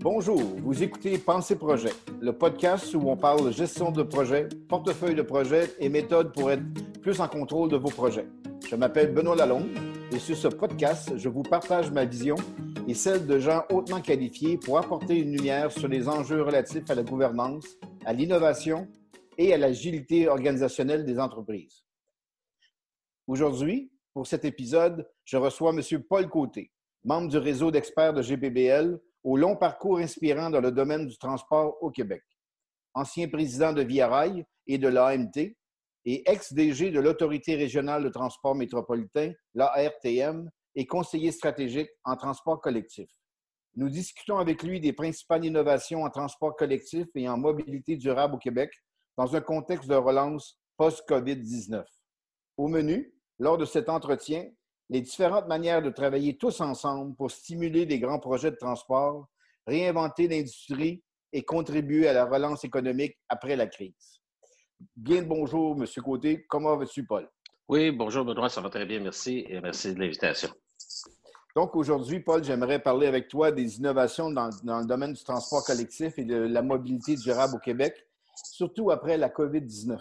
Bonjour, vous écoutez Pensée Projet, le podcast où on parle gestion de projet, portefeuille de projet et méthodes pour être plus en contrôle de vos projets. Je m'appelle Benoît Lalonde et sur ce podcast, je vous partage ma vision et celle de gens hautement qualifiés pour apporter une lumière sur les enjeux relatifs à la gouvernance, à l'innovation et à l'agilité organisationnelle des entreprises. Aujourd'hui, pour cet épisode, je reçois M. Paul Côté, membre du réseau d'experts de GBBL, au long parcours inspirant dans le domaine du transport au Québec. Ancien président de Via Rail et de l'AMT et ex-DG de l'Autorité régionale de transport métropolitain, l'ARTM, et conseiller stratégique en transport collectif. Nous discutons avec lui des principales innovations en transport collectif et en mobilité durable au Québec dans un contexte de relance post-COVID-19. Au menu, lors de cet entretien, les différentes manières de travailler tous ensemble pour stimuler les grands projets de transport, réinventer l'industrie et contribuer à la relance économique après la crise. Bien bonjour, M. Côté. Comment vas-tu, Paul? Oui, bonjour, Benoît. Ça va très bien. Merci et merci de l'invitation. Donc, aujourd'hui, Paul, j'aimerais parler avec toi des innovations dans, dans, le domaine du transport collectif et de la mobilité durable au Québec, surtout après la COVID-19.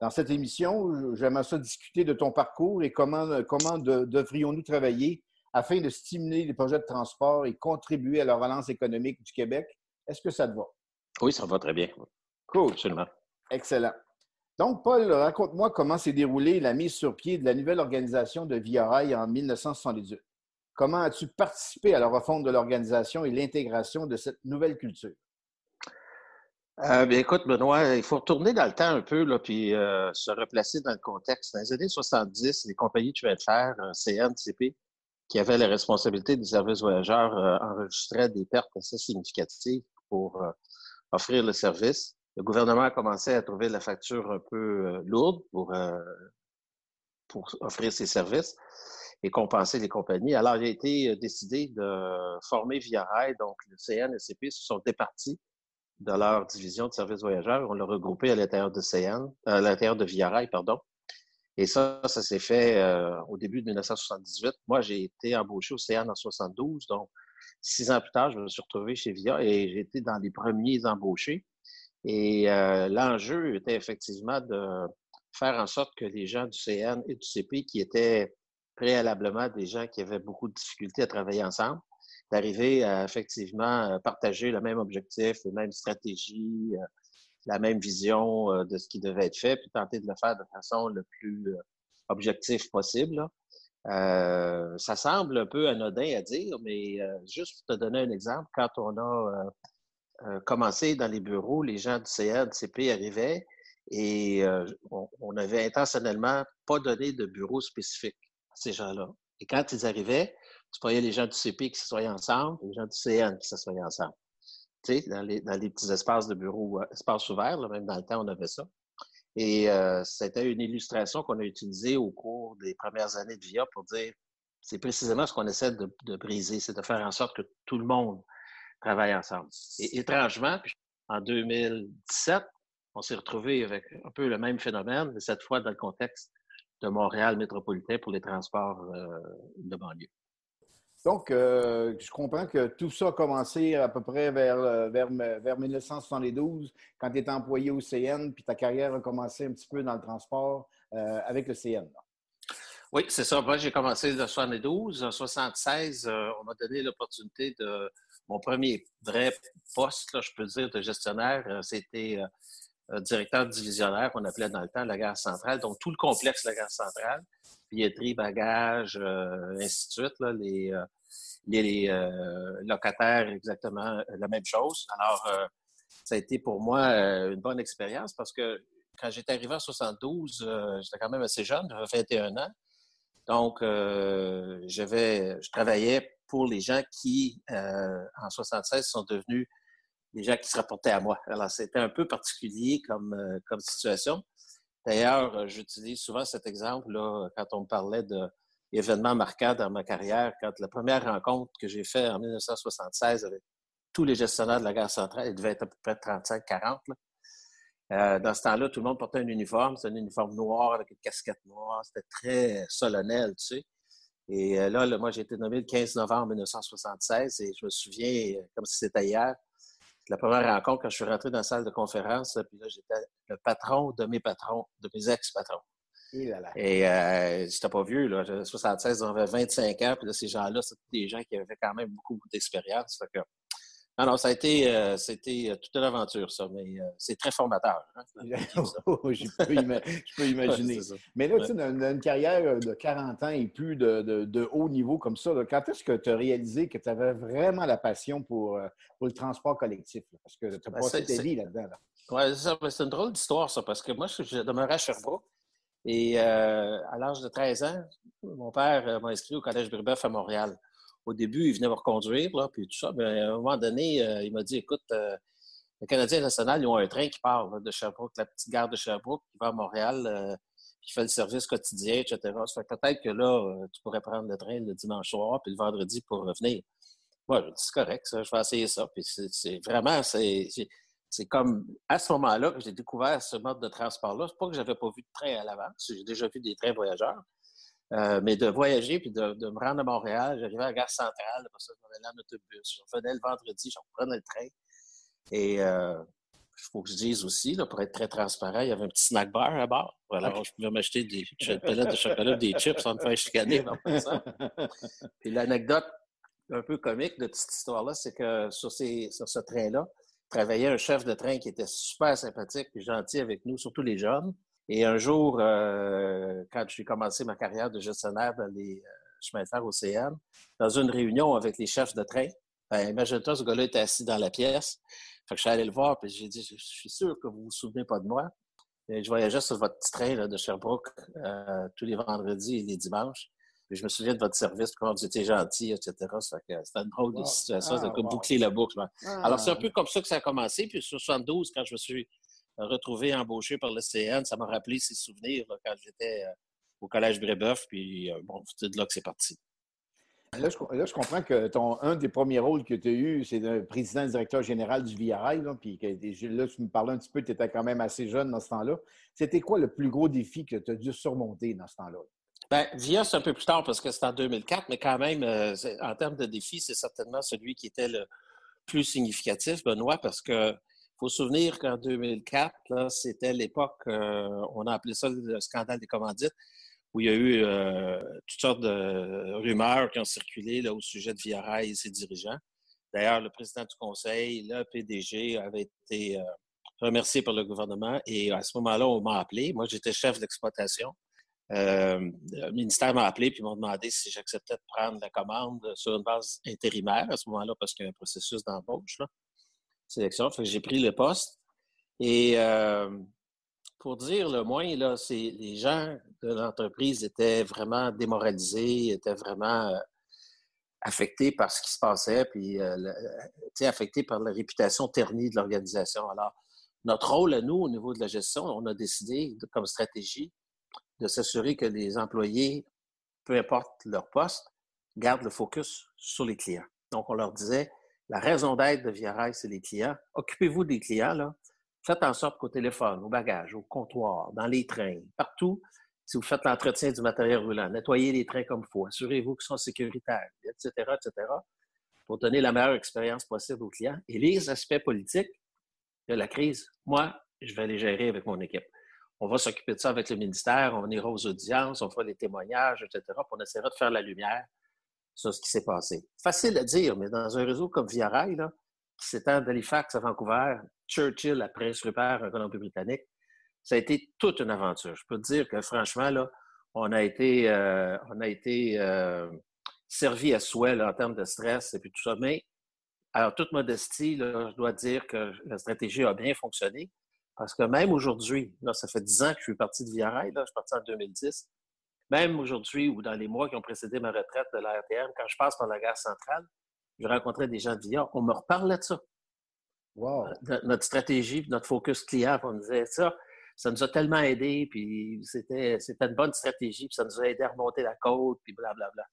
Dans cette émission, j'aimerais ça discuter de ton parcours et comment, comment devrions-nous travailler afin de stimuler les projets de transport et contribuer à la relance économique du Québec? Est-ce que ça te va? Oui, ça va très bien. Cool. Absolument. Excellent. Donc, Paul, raconte-moi comment s'est déroulée la mise sur pied de la nouvelle organisation de Via Rail en 1978. Comment as-tu participé à la refonte de l'organisation et l'intégration de cette nouvelle culture? Euh, bien, écoute, Benoît, il faut retourner dans le temps un peu, là, puis euh, se replacer dans le contexte. Dans les années 70, les compagnies de chemin de fer, euh, CNCP, qui avaient la responsabilité des services voyageurs, euh, enregistraient des pertes assez significatives pour euh, offrir le service. Le gouvernement a commencé à trouver la facture un peu lourde pour, pour offrir ses services et compenser les compagnies. Alors, il a été décidé de former Via Rail, donc le CN et CP se sont départis de leur division de services voyageurs. On l'a regroupé à l'intérieur de CN, à l'intérieur de pardon. Et ça, ça s'est fait euh, au début de 1978. Moi, j'ai été embauché au CN en 72, donc six ans plus tard, je me suis retrouvé chez Via et j'ai été dans les premiers embauchés. Et euh, l'enjeu était effectivement de faire en sorte que les gens du CN et du CP, qui étaient préalablement des gens qui avaient beaucoup de difficultés à travailler ensemble, d'arriver à effectivement partager le même objectif, les mêmes stratégies, euh, la même vision euh, de ce qui devait être fait, puis tenter de le faire de façon le plus euh, objectif possible. Euh, ça semble un peu anodin à dire, mais juste pour te donner un exemple, quand on a commencé dans les bureaux, les gens du CA, du CP arrivaient et on, on avait intentionnellement pas donné de bureau spécifique à ces gens-là. Et quand ils arrivaient, tu voyais les gens du CP qui s'assoyaient ensemble, les gens du CN qui s'assoyaient ensemble. Tu sais, dans les, dans les petits espaces de bureau, euh, espaces ouverts, même dans le temps, on avait ça. Et euh, c'était une illustration qu'on a utilisée au cours des premières années de VIA pour dire c'est précisément ce qu'on essaie de, de briser, c'est de faire en sorte que tout le monde travaille ensemble. Et étrangement, en 2017, on s'est retrouvé avec un peu le même phénomène, mais cette fois dans le contexte de Montréal métropolitain pour les transports euh, de banlieue. Donc, euh, je comprends que tout ça a commencé à peu près vers, euh, vers, vers 1972, quand tu étais employé au CN, puis ta carrière a commencé un petit peu dans le transport euh, avec le CN. Oui, c'est ça. Moi, j'ai commencé en 72. En 76, on m'a donné l'opportunité de mon premier vrai poste, je peux dire, de gestionnaire. C'était directeur divisionnaire qu'on appelait dans le temps la gare centrale, donc tout le complexe de la gare centrale, billetterie, bagages, ainsi de suite, là, les, les euh, locataires exactement la même chose. Alors, euh, ça a été pour moi euh, une bonne expérience parce que quand j'étais arrivé en 72, j'étais quand même assez jeune, j'avais 21 ans. Donc, je travaillais pour les gens qui, en 76, sont devenus les gens qui se rapportaient à moi. Alors, c'était un peu particulier comme, comme situation. D'ailleurs, j'utilise souvent cet exemple-là quand on me parlait de événement marquant dans ma carrière quand la première rencontre que j'ai faite en 1976 avec tous les gestionnaires de la gare centrale, il devait être à peu près 35-40. Euh, dans ce temps-là, tout le monde portait un uniforme. C'était un uniforme noir avec une casquette noire. C'était très solennel, tu sais. Et euh, là, moi, j'ai été nommé le 15 novembre 1976 et je me souviens, comme si c'était hier, la première rencontre quand je suis rentré dans la salle de conférence, puis là, j'étais le patron de mes patrons, de mes ex-patrons. Et euh, j'étais pas vieux, là. J'avais 76, j'avais 25 ans, puis là, ces gens-là, c'était des gens qui avaient quand même beaucoup d'expérience. que non, non, ça a été, euh, c'était euh, toute une aventure, ça, mais euh, c'est très formateur. Hein, oh, je, peux imaginer. mais là, tu sais, dans, une carrière de 40 ans et plus de, haut niveau comme ça, quand est-ce que tu as réalisé que tu avais vraiment la passion pour, pour le transport collectif? Parce que tu as ben, passé ta vie là-dedans. Oui, c'est une drôle d'histoire, ça, parce que moi, je demeurais à Sherbrooke. Et à l'âge de 13 ans, mon père m'a inscrit au Collège Brébeuf à Montréal au début, il venait me reconduire, puis tout ça. Mais à un moment donné, euh, il m'a dit Écoute, euh, le Canadien national, ils ont un train qui part de Sherbrooke, la petite gare de Sherbrooke, qui va à Montréal, euh, qui fait le service quotidien, etc. Ça fait peut-être que là, tu pourrais prendre le train le dimanche soir, puis le vendredi pour revenir. Moi, je dis C'est correct, ça, je vais essayer ça. Puis c'est vraiment, c'est comme à ce moment-là que j'ai découvert ce mode de transport-là. C'est pas que j'avais pas vu de train à l'avance, j'ai déjà vu des trains voyageurs. Euh, mais de voyager puis de, me rendre à Montréal, j'arrivais à la gare centrale, après ça, je en autobus. Je revenais le vendredi, je reprenais le train. Et euh, il faut que je dise aussi, là, pour être très transparent, il y avait un petit snack bar à bord. Voilà, je pouvais m'acheter des palettes de chocolat des chips sans me faire chicaner. Ça. Puis l'anecdote un peu comique de cette histoire-là, c'est que sur, ces, sur ce train-là, travaillait un chef de train qui était super sympathique et gentil avec nous, surtout les jeunes. Et un jour, euh, quand j'ai commencé ma carrière de gestionnaire dans les euh, chemins de fer océan, dans une réunion avec les chefs de train, ben, imagine-toi, ce gars-là était assis dans la pièce. Fait que je suis allé le voir, puis j'ai dit, je suis sûr que vous vous souvenez pas de moi. Et je voyageais sur votre petit train de Sherbrooke euh, tous les vendredis et les dimanches. Puis je me souviens de votre service, comment vous étiez gentil, etc. C'était une drôle de situation, ah, comme boucler la boucle. Alors, c'est un ah. peu comme ça que ça a commencé. Puis, sur 72, quand je me suis retrouvé embauché par le CN. Ça m'a rappelé ses souvenirs quand j'étais euh, au Collège Brébeuf. Puis, euh, bon, c'est de là que c'est parti. Là je, comprends que ton, un des premiers rôles que tu as eu, c'est de président directeur général du VRI. Là, puis là, tu me parlais un petit peu, tu étais quand même assez jeune dans ce temps-là. C'était quoi le plus gros défi que tu as dû surmonter dans ce temps-là? Bien, VIA, c'est un peu plus tard parce que c'est en 2004, mais quand même, euh, en termes de défi, c'est certainement celui qui était le plus significatif, Benoît, parce que faut se souvenir qu'en 2004, c'était l'époque, euh, on a appelé ça le scandale des commandites, où il y a eu euh, toutes sortes de rumeurs qui ont circulé là, au sujet de Via et ses dirigeants. D'ailleurs, le président du conseil, le PDG, avait été euh, remercié par le gouvernement et à ce moment-là, on m'a appelé. Moi, j'étais chef d'exploitation. le ministère m'a appelé et m'a demandé si j'acceptais de prendre la commande sur une base intérimaire à ce moment-là parce qu'il y a un processus d'embauche sélection. j'ai pris le poste. Et euh, pour dire le moins, là, c'est les gens de l'entreprise étaient vraiment démoralisés, étaient vraiment euh, affectés par ce qui se passait, puis euh, affectés par la réputation ternie de l'organisation. Alors, notre rôle à nous, au niveau de la gestion, on a décidé, comme stratégie, de s'assurer que les employés, peu importe leur poste, gardent le focus sur les clients. Donc, on leur disait, la raison d'être de Via c'est les clients. Occupez-vous des clients. Faites en sorte qu'au téléphone, au bagage, au comptoir, dans les trains, partout, si vous faites l'entretien du matériel roulant, nettoyez les trains comme il faut, assurez-vous qu'ils sont sécuritaires, etc., etc., pour donner la meilleure expérience possible aux clients. Et les aspects politiques de la crise, moi, je vais les gérer avec mon équipe. On va s'occuper de ça avec le ministère, on ira aux audiences, on fera des témoignages, etc., puis on essaiera de faire la lumière sur ce qui s'est passé. Facile à dire, mais dans un réseau comme Via Rail, là, qui s'étend d'Halifax à Vancouver, Churchill à Prince Rupert en Colombie-Britannique, ça a été toute une aventure. Je peux te dire que franchement, là, on a été, euh, on a été euh, servi à souhait en termes de stress et puis tout ça. Mais, alors, toute modestie, là, je dois dire que la stratégie a bien fonctionné. Parce que même aujourd'hui, ça fait dix ans que je suis parti de Via Rail, là, je suis parti en 2010. Même aujourd'hui ou dans les mois qui ont précédé ma retraite de la RTM, quand je passe par la gare centrale, je rencontrais des gens de on me reparlait de ça. Wow. Euh, notre stratégie, notre focus client, on me disait ça, ça nous a tellement aidé, puis c'était, c'était une bonne stratégie, puis ça nous a aidé à remonter la côte, puis blablabla.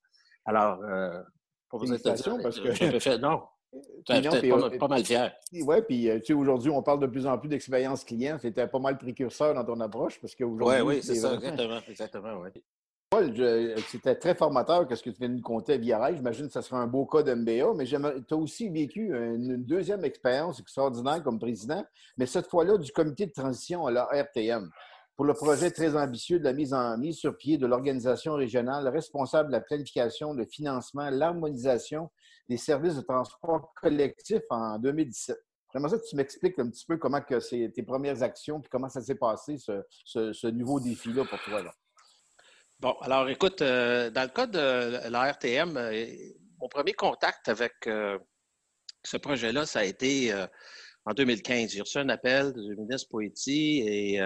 Alors, euh, pour vous dire, parce que fait, non, pas, euh, pas, mal fier. Oui, puis tu sais, aujourd'hui, on parle de plus en plus d'expérience client. C'était pas mal précurseur dans ton approche parce qu'aujourd'hui. Oui, oui, c'est ça, exactement. exactement ouais. Paul, c'était très formateur que ce que tu viens de nous conter à J'imagine que ce sera un beau cas d'MBA, mais tu as aussi vécu une deuxième expérience extraordinaire comme président, mais cette fois-là du comité de transition à la RTM pour le projet très ambitieux de la mise en mise sur pied de l'organisation régionale responsable de la planification, le financement, l'harmonisation des services de transport collectif en 2017. J'aimerais ça que tu m'expliques un petit peu comment c'est tes premières actions et comment ça s'est passé, ce, nouveau défi-là pour toi. Bon, alors écoute, euh, dans le cas de la RTM, euh, mon premier contact avec euh, ce projet-là, ça a été en 2015. J'ai reçu un appel du ministre Poitiers et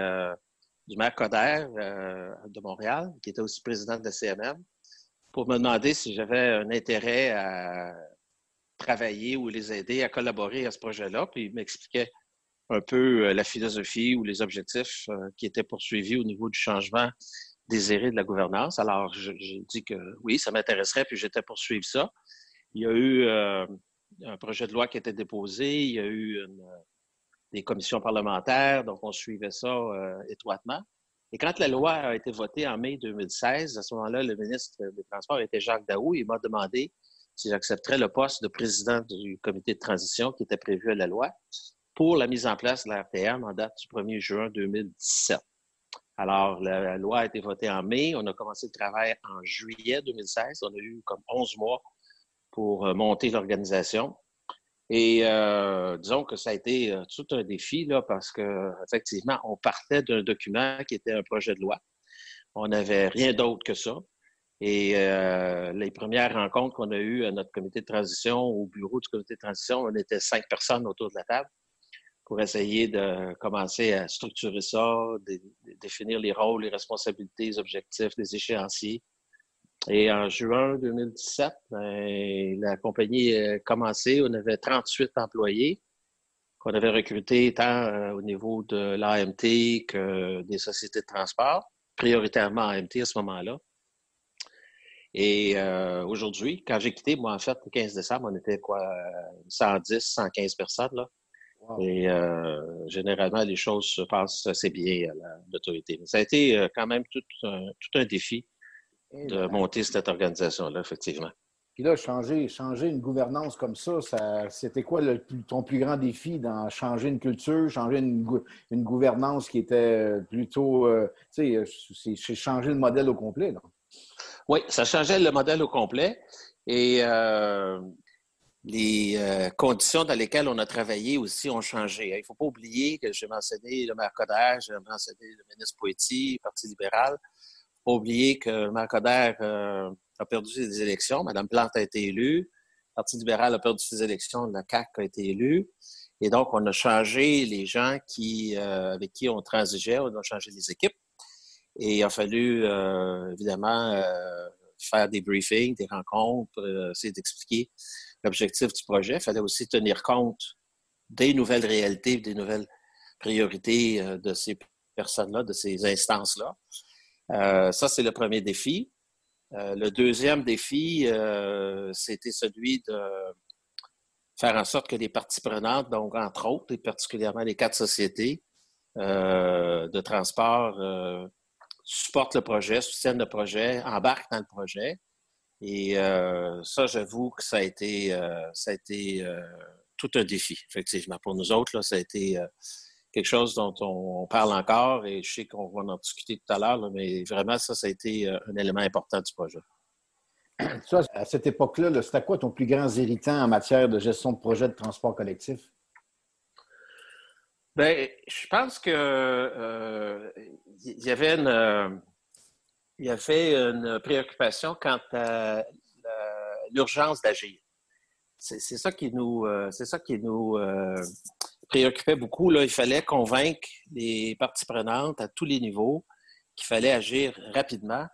du maire Coder de Montréal, qui était aussi président de la CMM, pour me demander si j'avais un intérêt à travailler ou les aider à collaborer à ce projet-là. Puis il m'expliquait un peu la philosophie ou les objectifs qui étaient poursuivis au niveau du changement désiré de la gouvernance. Alors, j'ai dit que oui, ça m'intéresserait, puis j'étais poursuivre ça. Il y a eu un projet de loi qui été déposé, il y a eu des commissions parlementaires, donc on suivait ça euh, étroitement. Et quand la loi a été votée en mai 2016, à ce moment-là, le ministre des Transports était Jacques Daou. Il m'a demandé si j'accepterais le poste de président du comité de transition qui était prévu à la loi pour la mise en place de la RTM en date du 1er juin 2017. Alors, la, loi a été votée en mai. On a commencé le travail en juillet 2016. On a eu comme 11 mois pour euh, monter l'organisation. Et euh, disons que ça a été euh, tout un défi là, parce que effectivement, on partait d'un document qui était un projet de loi. On n'avait rien d'autre que ça. Et euh, les premières rencontres qu'on a eues à notre comité de transition, au bureau du comité de transition, on était cinq personnes autour de la table pour essayer de commencer à structurer ça, de, définir les rôles, les responsabilités, les objectifs, les échéanciers, et en juin 2017, ben, la compagnie a commencé. On avait 38 employés qu'on avait recrutés tant euh, au niveau de l'AMT que des sociétés de transport, prioritairement AMT à ce moment-là. Et euh, aujourd'hui, quand j'ai quitté, moi, en fait, le 15 décembre, on était quoi, 110, 115 personnes. Là. Et euh, généralement, les choses se passent assez bien à l'autorité. Mais ça a été quand même tout un défi de monter cette organisation-là, effectivement. Puis là, changer, changer une gouvernance comme ça, c'était quoi ton plus grand défi dans changer une culture, changer une, gouvernance qui était plutôt, euh, tu sais, c'est changer le modèle au complet. Là? Oui, ça changeait le modèle au complet. Et euh, les euh, conditions dans lesquelles on a travaillé aussi ont changé. Il ne faut pas oublier que j'ai mentionné le maire Coder, j'ai mentionné le ministre Poitiers, le Parti libéral pas oublier que Marc euh, a perdu ses élections. Mme Plante a été élue. Le Parti libéral a perdu ses élections. La CAQ a été élue. Et donc, on a changé les gens qui, euh, avec qui on transigeait. On a changé les équipes. Et il a fallu, euh, évidemment, faire des briefings, des rencontres, essayer d'expliquer l'objectif du projet. Il fallait aussi tenir compte des nouvelles réalités, des nouvelles priorités de ces personnes-là, de ces instances-là. Euh, ça, c'est le premier défi. Euh, le deuxième défi, euh, c'était celui de faire en sorte que les parties prenantes, donc entre autres, et particulièrement les quatre sociétés de transport, supportent le projet, soutiennent le projet, embarquent dans le projet. Et ça, j'avoue que ça a été, ça a été tout un défi, effectivement. Pour nous autres, là, ça a été quelque chose dont on, parle encore et je sais qu'on va en discuter tout à l'heure, mais vraiment, ça, ça a été euh, un élément important du projet. Ça, à cette époque-là, c'était quoi ton plus grand irritant en matière de gestion de projet de transport collectif? Bien, je pense que euh, il y avait une il y avait une préoccupation quant à l'urgence d'agir. C'est ça qui nous euh, c'est ça qui nous préoccupait beaucoup. Là, il fallait convaincre les parties prenantes à tous les niveaux qu'il fallait agir rapidement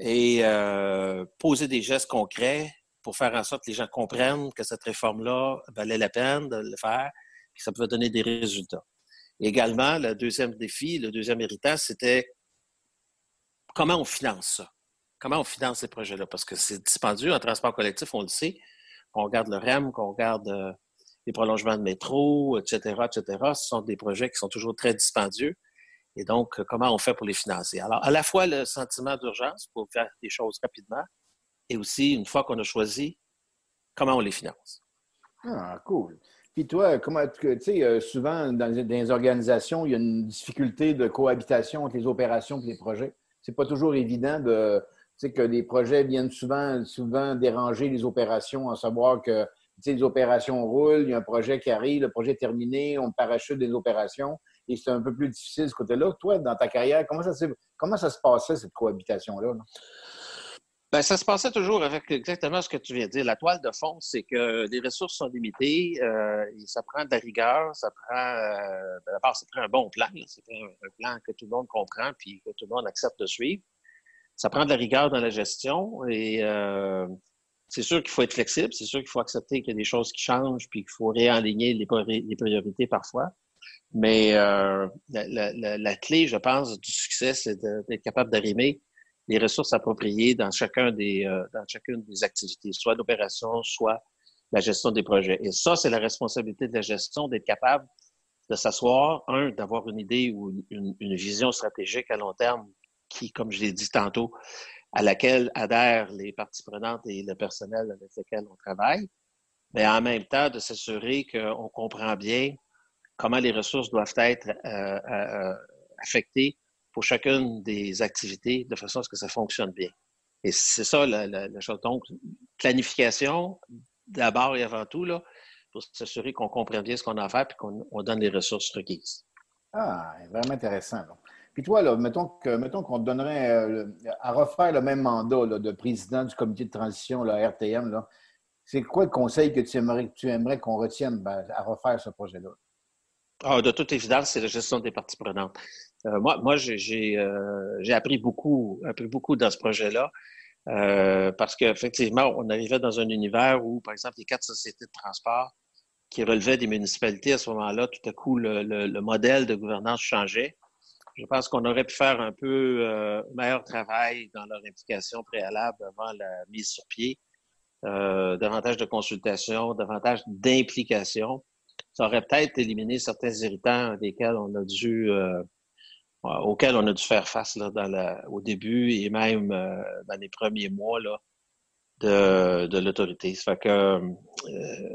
et euh, poser des gestes concrets pour faire en sorte que les gens comprennent que cette réforme-là valait la peine de le faire et que ça pouvait donner des résultats. également, le deuxième défi, le deuxième héritage, c'était comment on finance ça? Comment on finance ces projets-là? Parce que c'est dispendieux en transport collectif, on le sait. On regarde le REM, qu'on regarde euh, les prolongements de métro, etc., etc. Ce sont des projets qui sont toujours très dispendieux. Et donc, comment on fait pour les financer? Alors, à la fois le sentiment d'urgence pour faire des choses rapidement et aussi, une fois qu'on a choisi, comment on les finance. Ah, cool. Puis toi, comment tu sais, euh, souvent dans les, organisations, il y a une difficulté de cohabitation entre les opérations et les projets? C'est pas toujours évident de que les projets viennent souvent, souvent déranger les opérations, à savoir que les opérations roulent, il y a un projet qui arrive, le projet est terminé, on parachute des opérations et c'est un peu plus difficile ce côté-là. Toi, dans ta carrière, comment ça, comment ça se passait, cette cohabitation-là? Ben, ça se passait toujours avec exactement ce que tu viens de dire. La toile de fond, c'est que les ressources sont limitées, euh, ça prend de la rigueur, ça prend, euh, d'abord, ça prend un bon plan, c'est un, plan que tout le monde comprend puis que tout le monde accepte de suivre. Ça prend de la rigueur dans la gestion et euh, c'est sûr qu'il faut être flexible, c'est sûr qu'il faut accepter qu'il y a des choses qui changent puis qu'il faut réaligner les, priorités parfois. Mais euh, la, la, la, clé, je pense, du succès, c'est d'être capable d'arrimer les ressources appropriées dans chacun des euh, dans chacune des activités, soit l'opération, soit la gestion des projets. Et ça, c'est la responsabilité de la gestion d'être capable de s'asseoir, un, d'avoir une idée ou une, une, vision stratégique à long terme qui, comme je l'ai dit tantôt, à laquelle adhèrent les parties prenantes et le personnel avec lequel on travaille, mais en même temps de s'assurer qu'on comprend bien comment les ressources doivent être euh, euh, affectées pour chacune des activités de façon à ce que ça fonctionne bien. Et c'est ça la, chose. Donc, planification, d'abord et avant tout, là, pour s'assurer qu'on comprend bien ce qu'on a à faire et qu'on donne les ressources requises. Ah, vraiment intéressant. Puis toi, là, mettons qu'on mettons te donnerait euh, à refaire le même mandat de président du comité de transition, la RTM, c'est quoi le conseil que tu aimerais, tu aimerais qu'on retienne ben, à refaire ce projet-là? Ah, de toute évidence, c'est la gestion des parties prenantes. Euh, moi, moi j'ai euh, appris beaucoup, appris beaucoup dans ce projet-là. Euh, parce qu'effectivement, on arrivait dans un univers où, par exemple, les quatre sociétés de transport qui relevaient des municipalités à ce moment-là, tout à coup, le, le, modèle de gouvernance changeait. Je pense qu'on aurait pu faire un peu euh, meilleur travail dans leur implication préalable avant la mise sur pied, euh, davantage de consultation, davantage d'implication. Ça aurait peut-être éliminé certains irritants desquels on a dû euh, auxquels on a dû faire face là, dans la, au début et même euh, dans les premiers mois là, de, de l'autorité. Ça fait que, euh,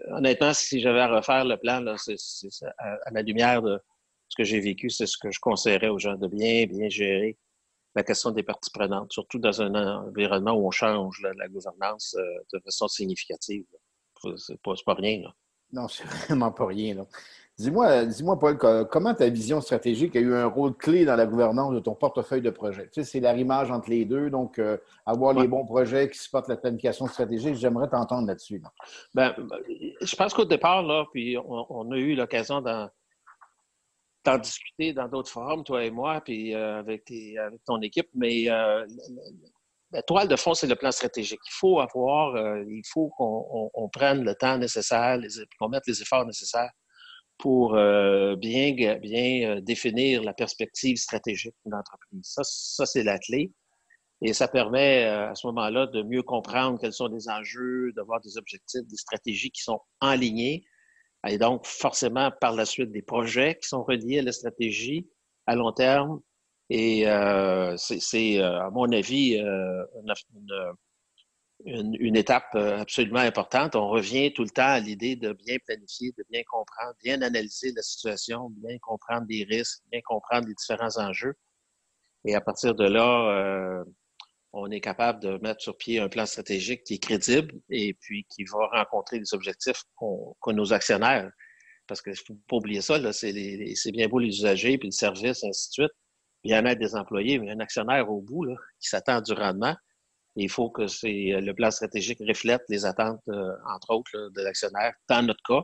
honnêtement, si j'avais à refaire le plan, là, à, la lumière de ce que j'ai vécu, c'est ce que je conseillerais aux gens de bien, bien gérer la question des parties prenantes, surtout dans un environnement où on change la gouvernance euh, de façon significative. C'est pas, pas rien. Là. Non, c'est vraiment pas rien. Dis-moi, dis-moi, Paul, comment ta vision stratégique a eu un rôle clé dans la gouvernance de ton portefeuille de projets? Tu sais, c'est l'arrimage entre les deux, donc euh, avoir les bons projets qui supportent la planification stratégique. J'aimerais t'entendre là-dessus. Ben, je pense qu'au départ, là, puis on, a eu l'occasion d'en, discuter dans d'autres forums, toi et moi, puis euh, avec, ton équipe, mais euh, la toile de fond, c'est le plan stratégique. Il faut avoir, il faut qu'on prenne le temps nécessaire, qu'on mette les efforts nécessaires pour euh, bien, bien euh, définir la perspective stratégique d'une entreprise. Ça, ça c'est la clé. Et ça permet euh, à ce moment-là de mieux comprendre quels sont les enjeux, d'avoir des objectifs, des stratégies qui sont enlignés. Et donc, forcément, par la suite, des projets qui sont reliés à la stratégie à long terme. Et euh, c'est, à mon avis, une, une, une, étape euh, absolument importante. On revient tout le temps à l'idée de bien planifier, de bien comprendre, bien analyser la situation, bien comprendre les risques, bien comprendre les différents enjeux. Et à partir de là, euh, on est capable de mettre sur pied un plan stratégique qui est crédible et puis qui va rencontrer les objectifs qu'ont nos actionnaires. Parce qu'il ne faut pas oublier ça, c'est bien beau les usagers, puis le service, ainsi de suite, bien-être des employés, mais un actionnaire au bout là, qui s'attend du rendement il faut que euh, le plan stratégique reflète les attentes, euh, entre autres, de l'actionnaire. Dans notre cas,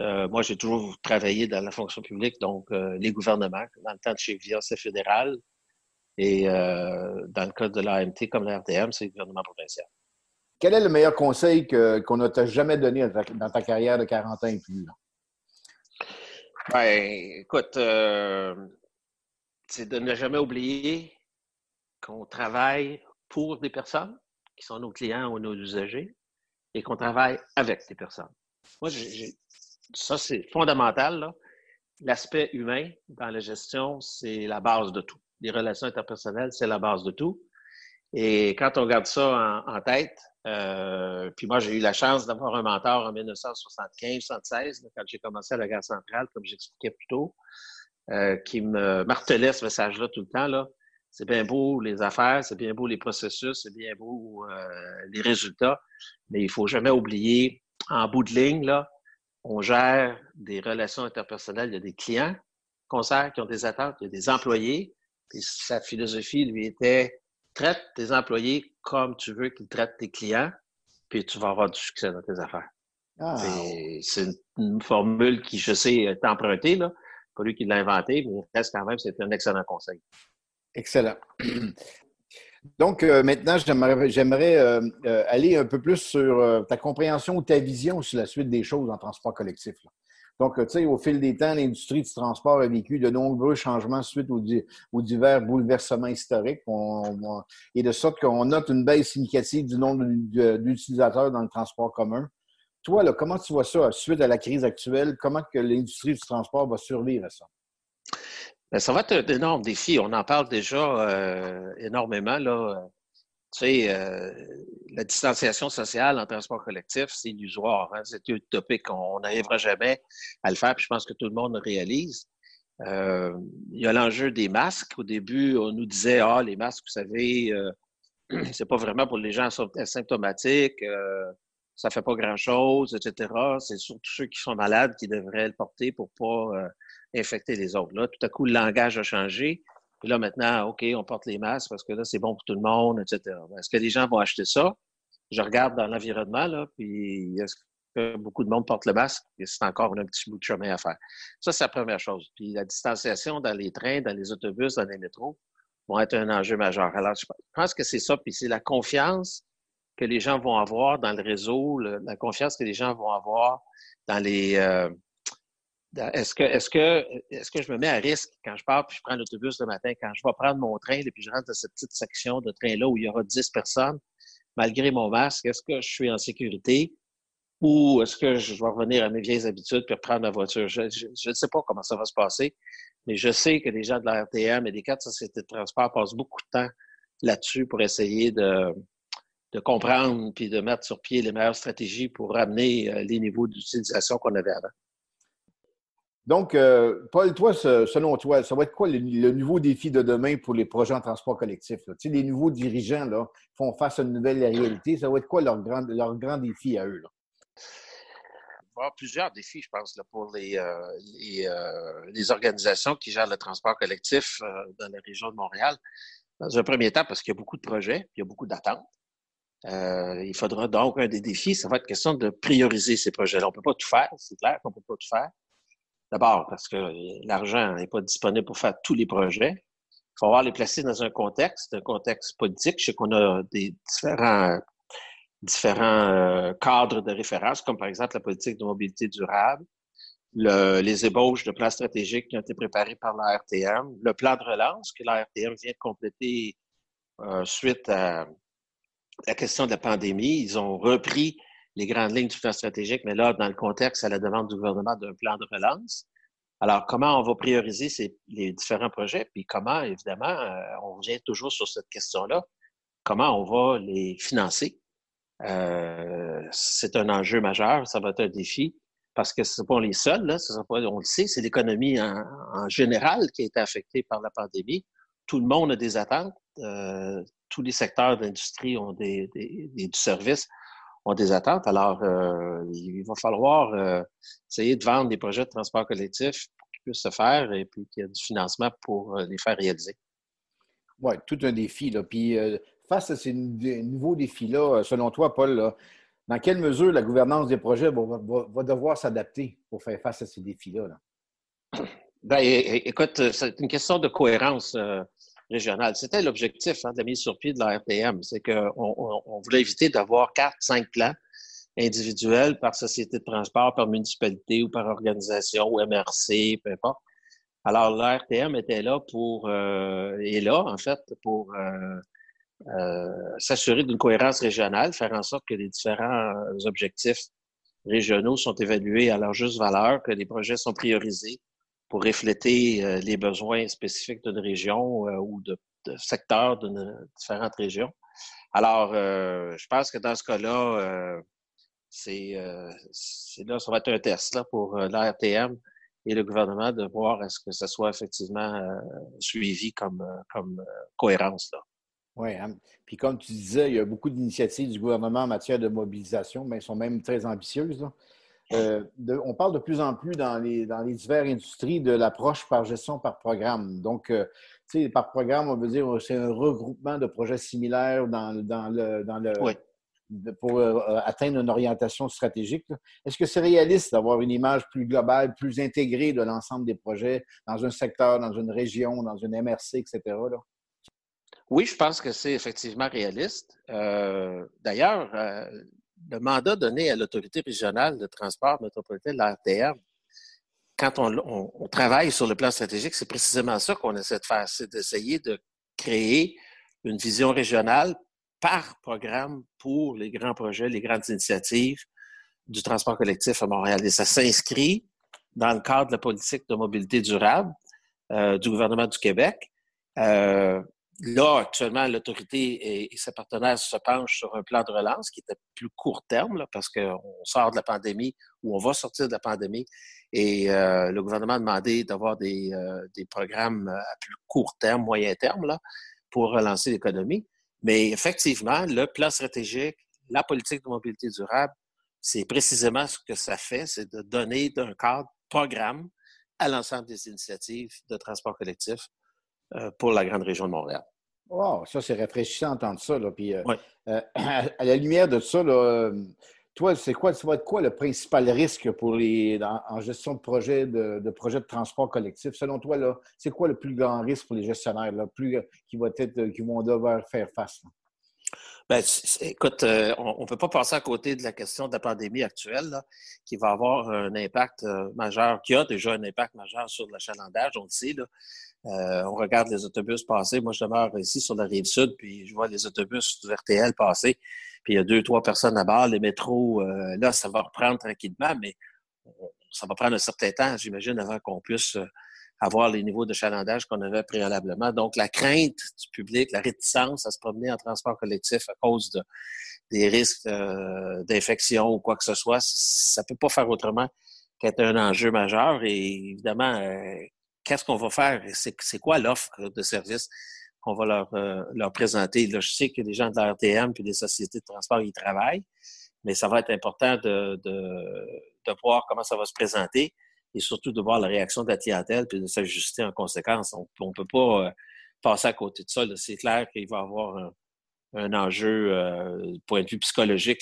euh, moi, j'ai toujours travaillé dans la fonction publique, donc les gouvernements, dans le temps de chez VIA, c'est fédéral. Et dans le cas de l'AMT, comme la RTM, c'est le gouvernement provincial. Quel est le meilleur conseil qu'on ne t'a jamais donné dans ta carrière de 40 ans et plus? Ben, écoute, c'est de ne jamais oublier qu'on travaille pour des personnes qui sont nos clients ou nos usagers et qu'on travaille avec des personnes. Moi, ça, c'est fondamental. L'aspect humain dans la gestion, c'est la base de tout. Les relations interpersonnelles, c'est la base de tout. Et quand on garde ça en, tête, euh, puis moi, j'ai eu la chance d'avoir un mentor en 1975-76, quand j'ai commencé à la gare centrale, comme j'expliquais plus tôt, euh, qui me martelait ce message-là tout le temps. Là. C'est bien beau les affaires, c'est bien beau les processus, c'est bien beau euh, les résultats, mais il faut jamais oublier, en bout de ligne, là, on gère des relations interpersonnelles. Il y a des clients qu'on sert qui ont des attentes, il y a des employés. Et sa philosophie, lui, était traite tes employés comme tu veux qu'ils traitent tes clients, puis tu vas avoir du succès dans tes affaires. Ah. C'est une, formule qui, je sais, est empruntée, là. Pas lui qui l'a inventée, mais reste quand même, c'est un excellent conseil. Excellent. Donc, euh, maintenant, j'aimerais euh, euh, aller un peu plus sur ta compréhension ou ta vision sur la suite des choses en transport collectif. Donc, tu sais, au fil des temps, l'industrie du transport a vécu de nombreux changements suite aux, divers bouleversements historiques. et de sorte qu'on note une baisse significative du nombre d'utilisateurs dans le transport commun. Toi, comment tu vois ça suite à la crise actuelle? Comment que l'industrie du transport va survivre à ça? Ben, ça va être un énorme défi. On en parle déjà euh, énormément. Là. Tu sais, euh, la distanciation sociale en transport collectif, c'est illusoire. Hein? C'est utopique. On n'arrivera jamais à le faire. Puis je pense que tout le monde le réalise. Euh, il y a l'enjeu des masques. Au début, on nous disait, ah, les masques, vous savez, c'est pas vraiment pour les gens asymptomatiques. Ça fait pas grand-chose, etc. C'est surtout ceux qui sont malades qui devraient le porter pour pas infecter les autres. Là, tout à coup, le langage a changé. Puis là, maintenant, OK, on porte les masques parce que là, c'est bon pour tout le monde, etc. Est-ce que les gens vont acheter ça? Je regarde dans l'environnement, là, puis est-ce que beaucoup de monde porte le masque? C'est encore un petit bout de chemin à faire. Ça, c'est la première chose. Puis la distanciation dans les trains, dans les autobus, dans les métros vont être un enjeu majeur. Alors, je pense que c'est ça, puis c'est la confiance que les gens vont avoir dans le réseau, la confiance que les gens vont avoir dans les, euh, est-ce que, est-ce que, est-ce que je me mets à risque quand je pars puis je prends l'autobus le matin, quand je vais prendre mon train et puis je rentre dans cette petite section de train-là où il y aura 10 personnes, malgré mon masque, est-ce que je suis en sécurité ou est-ce que je vais revenir à mes vieilles habitudes puis reprendre ma voiture? Je ne sais pas comment ça va se passer, mais je sais que les gens de la RTM et des quatre sociétés de transport passent beaucoup de temps là-dessus pour essayer de, de comprendre puis de mettre sur pied les meilleures stratégies pour ramener euh, les niveaux d'utilisation qu'on avait avant. Donc, euh, Paul, toi, selon toi, ça va être quoi le, nouveau défi de demain pour les projets en transport collectif? Tu sais, les nouveaux dirigeants là, font face à une nouvelle réalité. Ça va être quoi leur grand, leur grand défi à eux? Là? Il va y avoir plusieurs défis, je pense, pour les, euh, euh, les, organisations qui gèrent le transport collectif dans la région de Montréal. Dans un premier temps, parce qu'il y a beaucoup de projets, il y a beaucoup d'attentes. Il faudra donc un des défis, ça va être question de prioriser ces projets-là. On ne peut pas tout faire, c'est clair qu'on ne peut pas tout faire. D'abord, parce que l'argent n'est pas disponible pour faire tous les projets. Il faut avoir les placer dans un contexte, un contexte politique. Je sais qu'on a des différents, différents euh, cadres de référence, comme par exemple la politique de mobilité durable, les ébauches de plans stratégiques qui ont été préparés par la RTM, le plan de relance que la RTM vient de compléter euh, suite à la question de la pandémie. Ils ont repris les grandes lignes du plan stratégique, mais là, dans le contexte, à la demande du gouvernement d'un plan de relance. Alors, comment on va prioriser ces, les différents projets, puis comment, évidemment, euh, on revient toujours sur cette question-là, comment on va les financer? Euh, c'est un enjeu majeur, ça va être un défi, parce que ce ne sont pas les seuls, là, pas, on le sait, c'est l'économie en, général qui a été affectée par la pandémie. Tout le monde a des attentes, euh, tous les secteurs d'industrie ont des, des, des, du service ont des attentes. Alors, euh, il va falloir euh, essayer de vendre des projets de transport collectif pour qu'ils puissent se faire et puis qu'il y ait du financement pour les faire réaliser. Oui, tout un défi. Là. Puis, face à ces nouveaux défis-là, selon toi, Paul, dans quelle mesure la gouvernance des projets va, devoir s'adapter pour faire face à ces défis-là? Ben, écoute, c'est une question de cohérence C'était l'objectif hein, de la mise sur pied de la RTM. C'est qu'on on, voulait éviter d'avoir quatre, cinq plans individuels par société de transport, par municipalité ou par organisation ou MRC, peu importe. Alors, la RTM était là pour, euh, est là, en fait, pour euh, euh, s'assurer d'une cohérence régionale, faire en sorte que les différents objectifs régionaux sont évalués à leur juste valeur, que les projets sont priorisés pour refléter les besoins spécifiques d'une région ou de, secteurs de différentes régions. Alors, je pense que dans ce cas-là, c'est là, ça va être un test là, pour l'ARTM et le gouvernement de voir est-ce que ça soit effectivement suivi comme, comme cohérence. Là. Oui, hein. puis comme tu disais, il y a beaucoup d'initiatives du gouvernement en matière de mobilisation, mais elles sont même très ambitieuses. Euh, on parle de plus en plus dans les, dans les diverses industries de l'approche par gestion par programme. Donc, euh, tu sais, par programme, on veut dire c'est un regroupement de projets similaires dans, dans le, dans le pour euh, atteindre une orientation stratégique. Est-ce que c'est réaliste d'avoir une image plus globale, plus intégrée de l'ensemble des projets dans un secteur, dans une région, dans une MRC, etc.? Là? Oui, je pense que c'est effectivement réaliste. Euh, d'ailleurs, euh, le mandat donné à l'autorité régionale de transport métropolitain, l'ARTM, quand on, travaille sur le plan stratégique, c'est précisément ça qu'on essaie de faire, c'est d'essayer de créer une vision régionale par programme pour les grands projets, les grandes initiatives du transport collectif à Montréal. Et ça s'inscrit dans le cadre de la politique de mobilité durable euh, du gouvernement du Québec. Euh, Là, actuellement, l'autorité et, ses partenaires se penchent sur un plan de relance qui était plus court terme, parce qu'on sort de la pandémie ou on va sortir de la pandémie. Et euh, le gouvernement a demandé d'avoir des, euh, des, programmes à plus court terme, moyen terme, là, pour relancer l'économie. Mais effectivement, le plan stratégique, la politique de mobilité durable, c'est précisément ce que ça fait, c'est de donner un cadre programme à l'ensemble des initiatives de transport collectif pour la grande région de Montréal. Wow, ça, c'est rafraîchissant d'entendre ça. Là. Puis, euh, euh, à la lumière de ça, toi, c'est quoi, ça va être quoi le principal risque pour les, en gestion de projet de, de projet de transport collectif? Selon toi, là, c'est quoi le plus grand risque pour les gestionnaires là, plus, qui, va être, qui vont devoir faire face? Ben, écoute, on ne peut pas passer à côté de la question de la pandémie actuelle, là, qui va avoir un impact majeur, qui a déjà un impact majeur sur l'achalandage, on le sait. Là. Euh, on regarde les autobus passer. Moi, je demeure ici sur la rive sud, puis je vois les autobus du RTL passer. Puis il y a deux, trois personnes à bord. Les métros, euh, là, ça va reprendre tranquillement, mais ça va prendre un certain temps, j'imagine, avant qu'on puisse euh, avoir les niveaux de chalandage qu'on avait préalablement. Donc, la crainte du public, la réticence à se promener en transport collectif à cause de, des risques d'infection ou quoi que ce soit, ça peut pas faire autrement qu'être un enjeu majeur. Et évidemment, qu'est-ce qu'on va faire? C'est quoi l'offre de service qu'on va leur, euh, leur présenter? Là, je sais que les gens de la RTM puis des sociétés de transport y travaillent, mais ça va être important de, voir comment ça va se présenter et surtout de voir la réaction de la clientèle puis de s'ajuster en conséquence. On ne peut pas euh, passer à côté de ça. C'est clair qu'il va y avoir un, enjeu euh, point de vue psychologique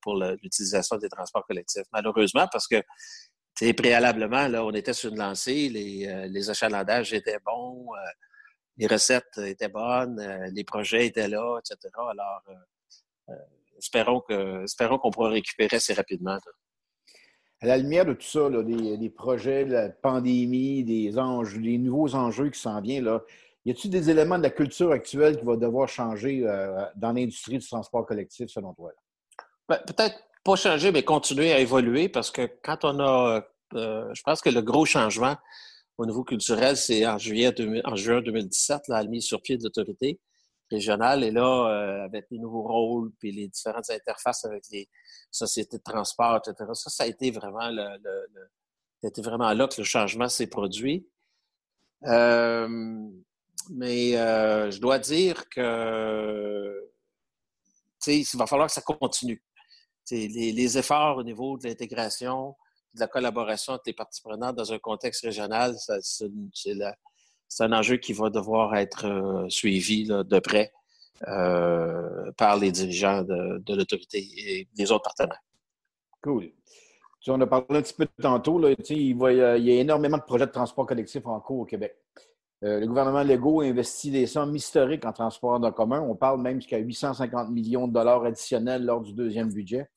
pour l'utilisation des transports collectifs. Malheureusement, parce que préalablement, là, on était sur une lancée, les, euh, les achalandages étaient bons, euh, les recettes étaient bonnes, euh, les projets étaient là, etc. Alors, espérons qu'on pourra récupérer assez rapidement. À la lumière de tout ça, là, des, projets, la pandémie, des enjeux, des nouveaux enjeux qui s'en viennent, là, y a-t-il des éléments de la culture actuelle qui vont devoir changer dans l'industrie du transport collectif, selon toi? Ben, peut-être pas changer, mais continuer à évoluer parce que quand on a, euh, je pense que le gros changement au niveau culturel, c'est en juillet, en juin 2017, la mise sur pied de l'autorité régionale. Et là, euh, avec les nouveaux rôles puis les différentes interfaces avec les sociétés de transport, etc. Ça, ça a été vraiment le, le, vraiment là que le changement s'est produit. Euh, mais je dois dire que il va falloir que ça continue les, efforts au niveau de l'intégration, de la collaboration entre les parties prenantes dans un contexte régional, c'est un enjeu qui va devoir être euh, suivi de près euh, par les dirigeants de, l'autorité et des autres partenaires. Cool. Tu en as parlé un petit peu tantôt. Là, il, y a, énormément de projets de transport collectif en cours au Québec. Euh, le gouvernement Legault investit des sommes historiques en transport en commun. On parle même jusqu'à 850 millions de dollars additionnels lors du deuxième budget.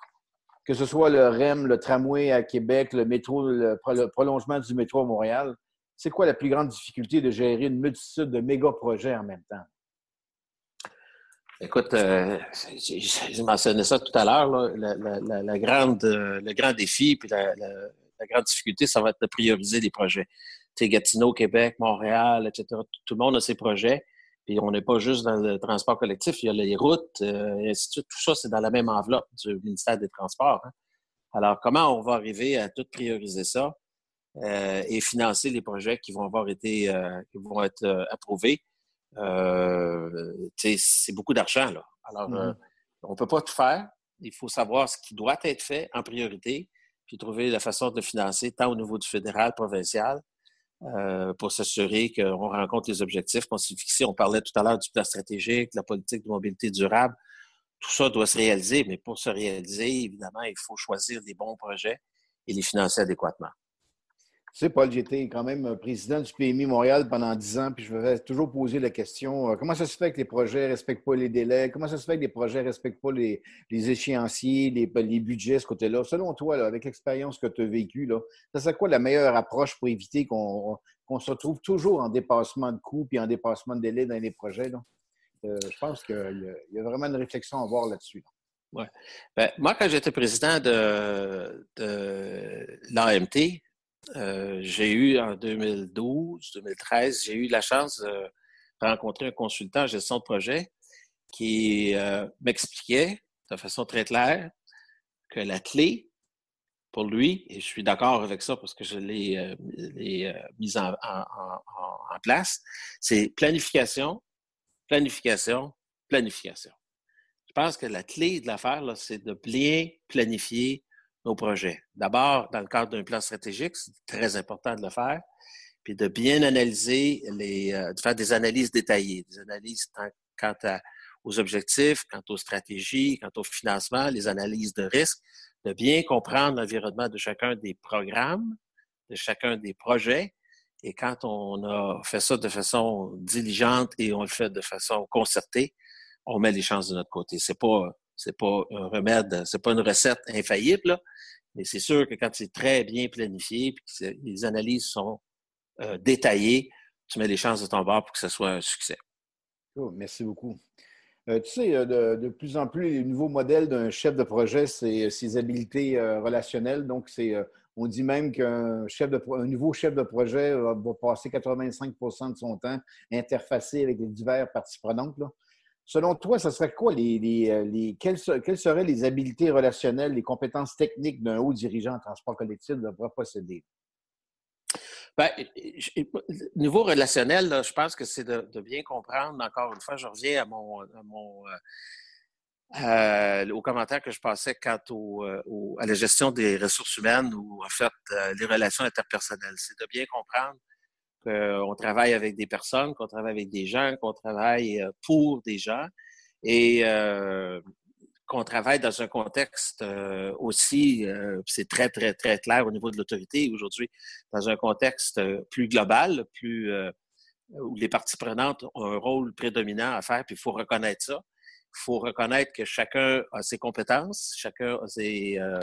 Que ce soit le REM, le tramway à Québec, le métro, le, prolongement du métro à Montréal, c'est quoi la plus grande difficulté de gérer une multitude de méga projets en même temps? Écoute, euh, j'ai mentionné ça tout à l'heure. La, euh, le grand défi puis la, grande difficulté, ça va être de prioriser les projets Gatineau, Québec, Montréal, etc. Tout le monde a ses projets. Puis on n'est pas juste dans le transport collectif, il y a les routes, euh, et ainsi de suite. Tout ça, c'est dans la même enveloppe du ministère des Transports. Hein. Alors, comment on va arriver à tout prioriser ça euh, et financer les projets qui vont avoir été, euh, qui vont être euh, approuvés? c'est beaucoup d'argent, là. Alors, mm-hmm. on ne peut pas tout faire. Il faut savoir ce qui doit être fait en priorité, puis trouver la façon de le financer, tant au niveau du fédéral, provincial, pour s'assurer qu'on rencontre les objectifs qu'on s'est fixés. On parlait tout à l'heure du plan stratégique, de la politique de mobilité durable tout ça doit se réaliser, mais pour se réaliser, évidemment, il faut choisir des bons projets et les financer adéquatement. Tu sais, Paul, j'étais quand même président du PMI Montréal pendant dix ans, puis je me toujours poser la question euh, comment ça se fait que les projets ne respectent pas les délais? Comment ça se fait que les projets ne respectent pas les, échéanciers, les, les, budgets, ce côté-là? Selon toi, avec l'expérience que tu as vécue, là, ça serait quoi la meilleure approche pour éviter qu'on se retrouve toujours en dépassement de coûts et en dépassement de délais dans les projets là? Euh, je pense qu'il y, a vraiment une réflexion à avoir là-dessus. Ouais. Ben, moi, quand j'étais président de, l'AMT, euh, j'ai eu en 2012, 2013, j'ai eu la chance de rencontrer un consultant en gestion de projet qui euh, m'expliquait de façon très claire que la clé pour lui, et je suis d'accord avec ça parce que je l'ai mise en, place, c'est planification, planification, planification. Je pense que la clé de l'affaire, c'est de bien planifier nos projets. D'abord, dans le cadre d'un plan stratégique, c'est très important de le faire, puis de bien analyser, les, euh, de faire des analyses détaillées, des analyses quant aux objectifs, quant aux stratégies, quant au financement, les analyses de risque, de bien comprendre l'environnement de chacun des programmes, de chacun des projets, et quand on a fait ça de façon diligente et on le fait de façon concertée, on met les chances de notre côté. C'est pas, c'est pas un remède, c'est pas une recette infaillible, mais c'est sûr que quand c'est très bien planifié et que les analyses sont euh, détaillées, tu mets les chances de ton bord pour que ce soit un succès. Merci beaucoup. Euh, tu sais, euh, de, plus en plus, les nouveaux modèles d'un chef de projet, c'est ses habiletés relationnelles. Donc, c'est on dit même qu'un chef de, nouveau chef de projet va, passer 85% de son temps interfacé avec les divers parties prenantes. Selon toi, ce serait quoi les, euh, quelles, seraient les habiletés relationnelles, les compétences techniques d'un haut dirigeant en transport collectif devrait posséder? Bien, niveau relationnel, je pense que c'est de, bien comprendre, encore une fois, je reviens à mon, euh, euh, que je passais quant euh, à la gestion des ressources humaines ou en fait les relations interpersonnelles. C'est de bien comprendre qu'on travaille avec des personnes, qu'on travaille avec des gens, qu'on travaille pour des gens et qu'on travaille dans un contexte aussi, c'est très, très, très clair au niveau de l'autorité aujourd'hui, dans un contexte plus global, plus où les parties prenantes ont un rôle prédominant à faire, puis il faut reconnaître ça. Il faut reconnaître que chacun a ses compétences, chacun a ses euh,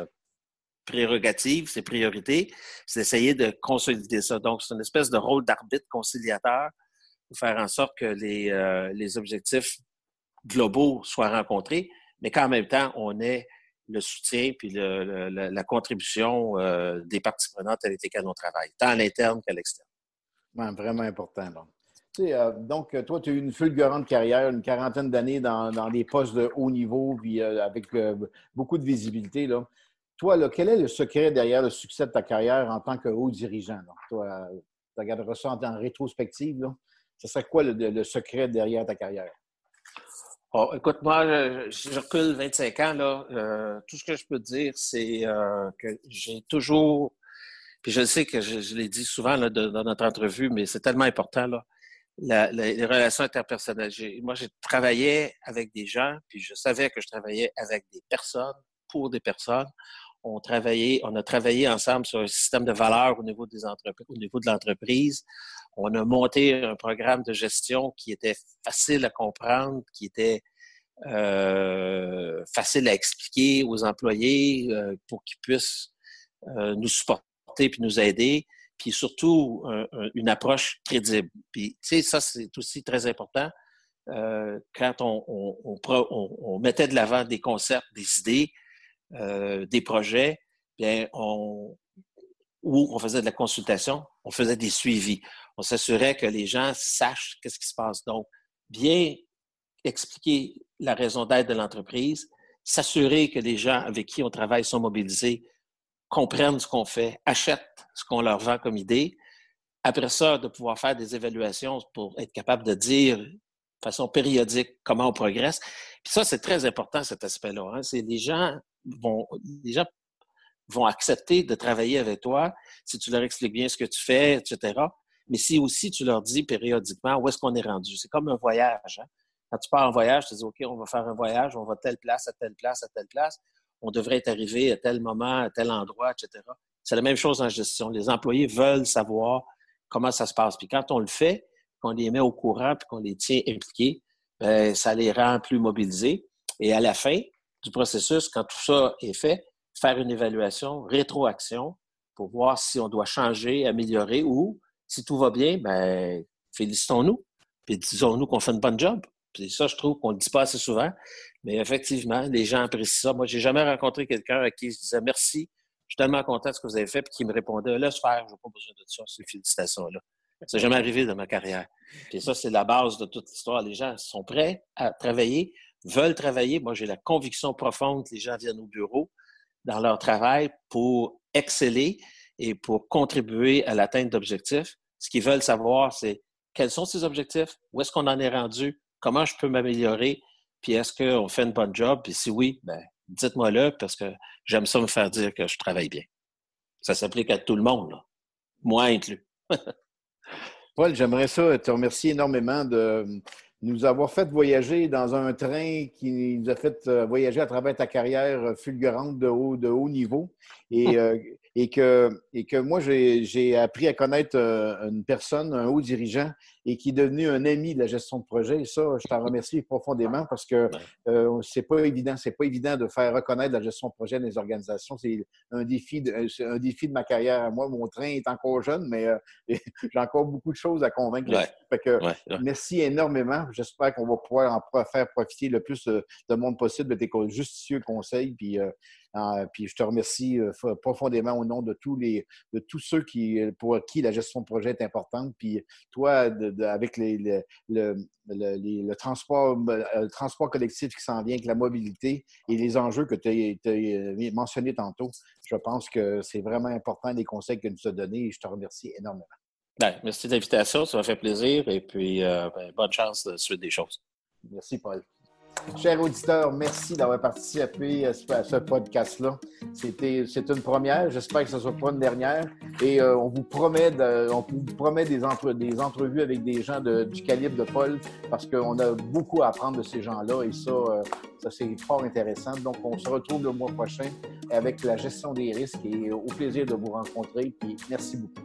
prérogatives, ses priorités. C'est d'essayer de consolider ça. Donc, c'est une espèce de rôle d'arbitre conciliateur pour faire en sorte que les, euh, les objectifs globaux soient rencontrés, mais qu'en même temps, on ait le soutien puis la contribution euh, des parties prenantes avec lesquelles on travaille, tant à l'interne qu'à l'externe. vraiment important. Donc. Euh, toi, tu as eu une fulgurante carrière, une quarantaine d'années dans, des postes de haut niveau, puis avec beaucoup de visibilité. Là. Toi, quel est le secret derrière le succès de ta carrière en tant que haut dirigeant? toi, tu regarderas ça en, rétrospective. Là. Ce serait quoi le, secret derrière ta carrière? Oh, écoute, moi, je, recule 25 ans. Là, tout ce que je peux dire, c'est que j'ai toujours, puis je sais que je, l'ai dit souvent dans notre entrevue, mais c'est tellement important. Là, les relations interpersonnelles. Moi, j'ai travaillé avec des gens, puis je savais que je travaillais avec des personnes, pour des personnes. On, a travaillé ensemble sur un système de valeurs au niveau, de l'entreprise. On a monté un programme de gestion qui était facile à comprendre, qui était euh, facile à expliquer aux employés euh, pour qu'ils puissent euh, nous supporter puis nous aider puis surtout une approche crédible. Puis, tu sais, ça, c'est aussi très important. Quand on, on, mettait de l'avant des concepts, des idées, euh, des projets, bien, on, où on faisait de la consultation, on faisait des suivis. On s'assurait que les gens sachent qu'est-ce qui se passe. Donc, bien expliquer la raison d'être de l'entreprise, s'assurer que les gens avec qui on travaille sont mobilisés, comprennent ce qu'on fait, achètent ce qu'on leur vend comme idée. Après ça, de pouvoir faire des évaluations pour être capable de dire de façon périodique comment on progresse. Puis ça, c'est très important, cet aspect-là. Hein. C'est les gens vont, les gens vont accepter de travailler avec toi si tu leur expliques bien ce que tu fais, etc. Mais si aussi tu leur dis périodiquement où est-ce qu'on est rendu. C'est comme un voyage. Hein. Quand tu pars en voyage, tu dis, OK, on va faire un voyage, on va de telle place à telle place à telle place. On devrait être arrivé à tel moment, à tel endroit, etc. C'est la même chose en gestion. Les employés veulent savoir comment ça se passe. Puis quand on le fait, qu'on les met au courant puis qu'on les tient impliqués, ben, ça les rend plus mobilisés. Et à la fin du processus, quand tout ça est fait, faire une évaluation, rétroaction, pour voir si on doit changer, améliorer ou si tout va bien, ben, félicitons-nous. Puis disons-nous qu'on fait une bonne job. Puis ça, je trouve qu'on ne dit pas assez souvent. Mais effectivement, les gens apprécient ça. Moi, j'ai jamais rencontré quelqu'un à qui je disais merci, je suis tellement content de ce que vous avez fait, puis qui me répondait laisse faire, je n'ai pas besoin de ça, ces félicitations-là. Ça n'est jamais arrivé dans ma carrière. Puis ça, c'est la base de toute l'histoire. Les gens sont prêts à travailler, veulent travailler. Moi, j'ai la conviction profonde que les gens viennent au bureau dans leur travail pour exceller et pour contribuer à l'atteinte d'objectifs. Ce qu'ils veulent savoir, c'est quels sont ces objectifs, où est-ce qu'on en est rendu, comment je peux m'améliorer, puis est-ce qu'on fait une bonne job, puis si oui, ben, dites-moi le parce que j'aime ça me faire dire que je travaille bien. Ça s'applique à tout le monde, moi inclus. Paul, j'aimerais ça te remercier énormément de nous avoir fait voyager dans un train qui nous a fait euh, voyager à travers ta carrière fulgurante de haut, de haut niveau. Et, euh, et que, et que moi, j'ai appris à connaître euh, une personne, un haut dirigeant, et qui est devenu un ami de la gestion de projet. Et ça, je t'en remercie profondément parce que euh, c'est pas évident, c'est pas évident de faire reconnaître la gestion de projet dans les organisations. C'est un défi, de, un défi de ma carrière. Moi, mon train est encore jeune, mais euh, j'ai encore beaucoup de choses à convaincre. que, Merci énormément. J'espère qu'on va pouvoir en faire profiter le plus de monde possible de tes justicieux conseils. Puis, puis je te remercie euh, profondément au nom de tous les de tous ceux qui pour qui la gestion de projet est importante. Puis toi, avec les, le, transport, le transport collectif qui s'en vient avec la mobilité et les enjeux que tu as, mentionnés tantôt, je pense que c'est vraiment important les conseils que tu as donnés et je te remercie énormément. Ben, merci de l'invitation, ça m'a fait plaisir et puis euh, ben, bonne chance de suite des choses. Merci, Paul. Chers auditeurs, merci d'avoir participé à ce podcast-là. C'était, c'est une première. J'espère que ce ne sera pas une dernière. Et euh, on vous promet, on vous promet des, des entrevues avec des gens du calibre de Paul parce qu'on a beaucoup à apprendre de ces gens-là et ça, euh, ça c'est fort intéressant. Donc, on se retrouve le mois prochain avec la gestion des risques et au plaisir de vous rencontrer. Puis, merci beaucoup.